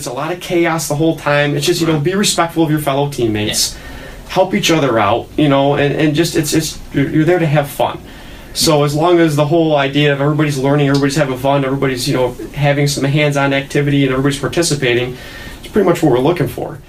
It's a lot of chaos the whole time. It's just you know be respectful of your fellow teammates, help each other out, you know, and, and just it's it's you're, you're there to have fun. So as long as the whole idea of everybody's learning, everybody's having fun, everybody's you know having some hands-on activity, and everybody's participating, it's pretty much what we're looking for.